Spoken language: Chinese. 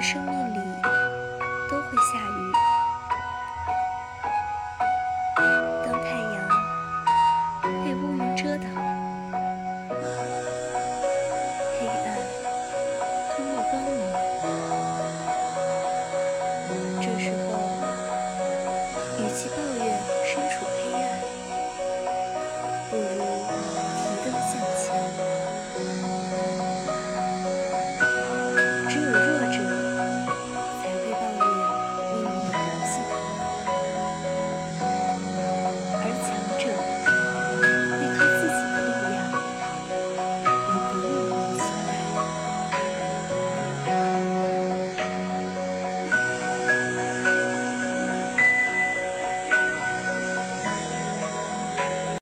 的生命。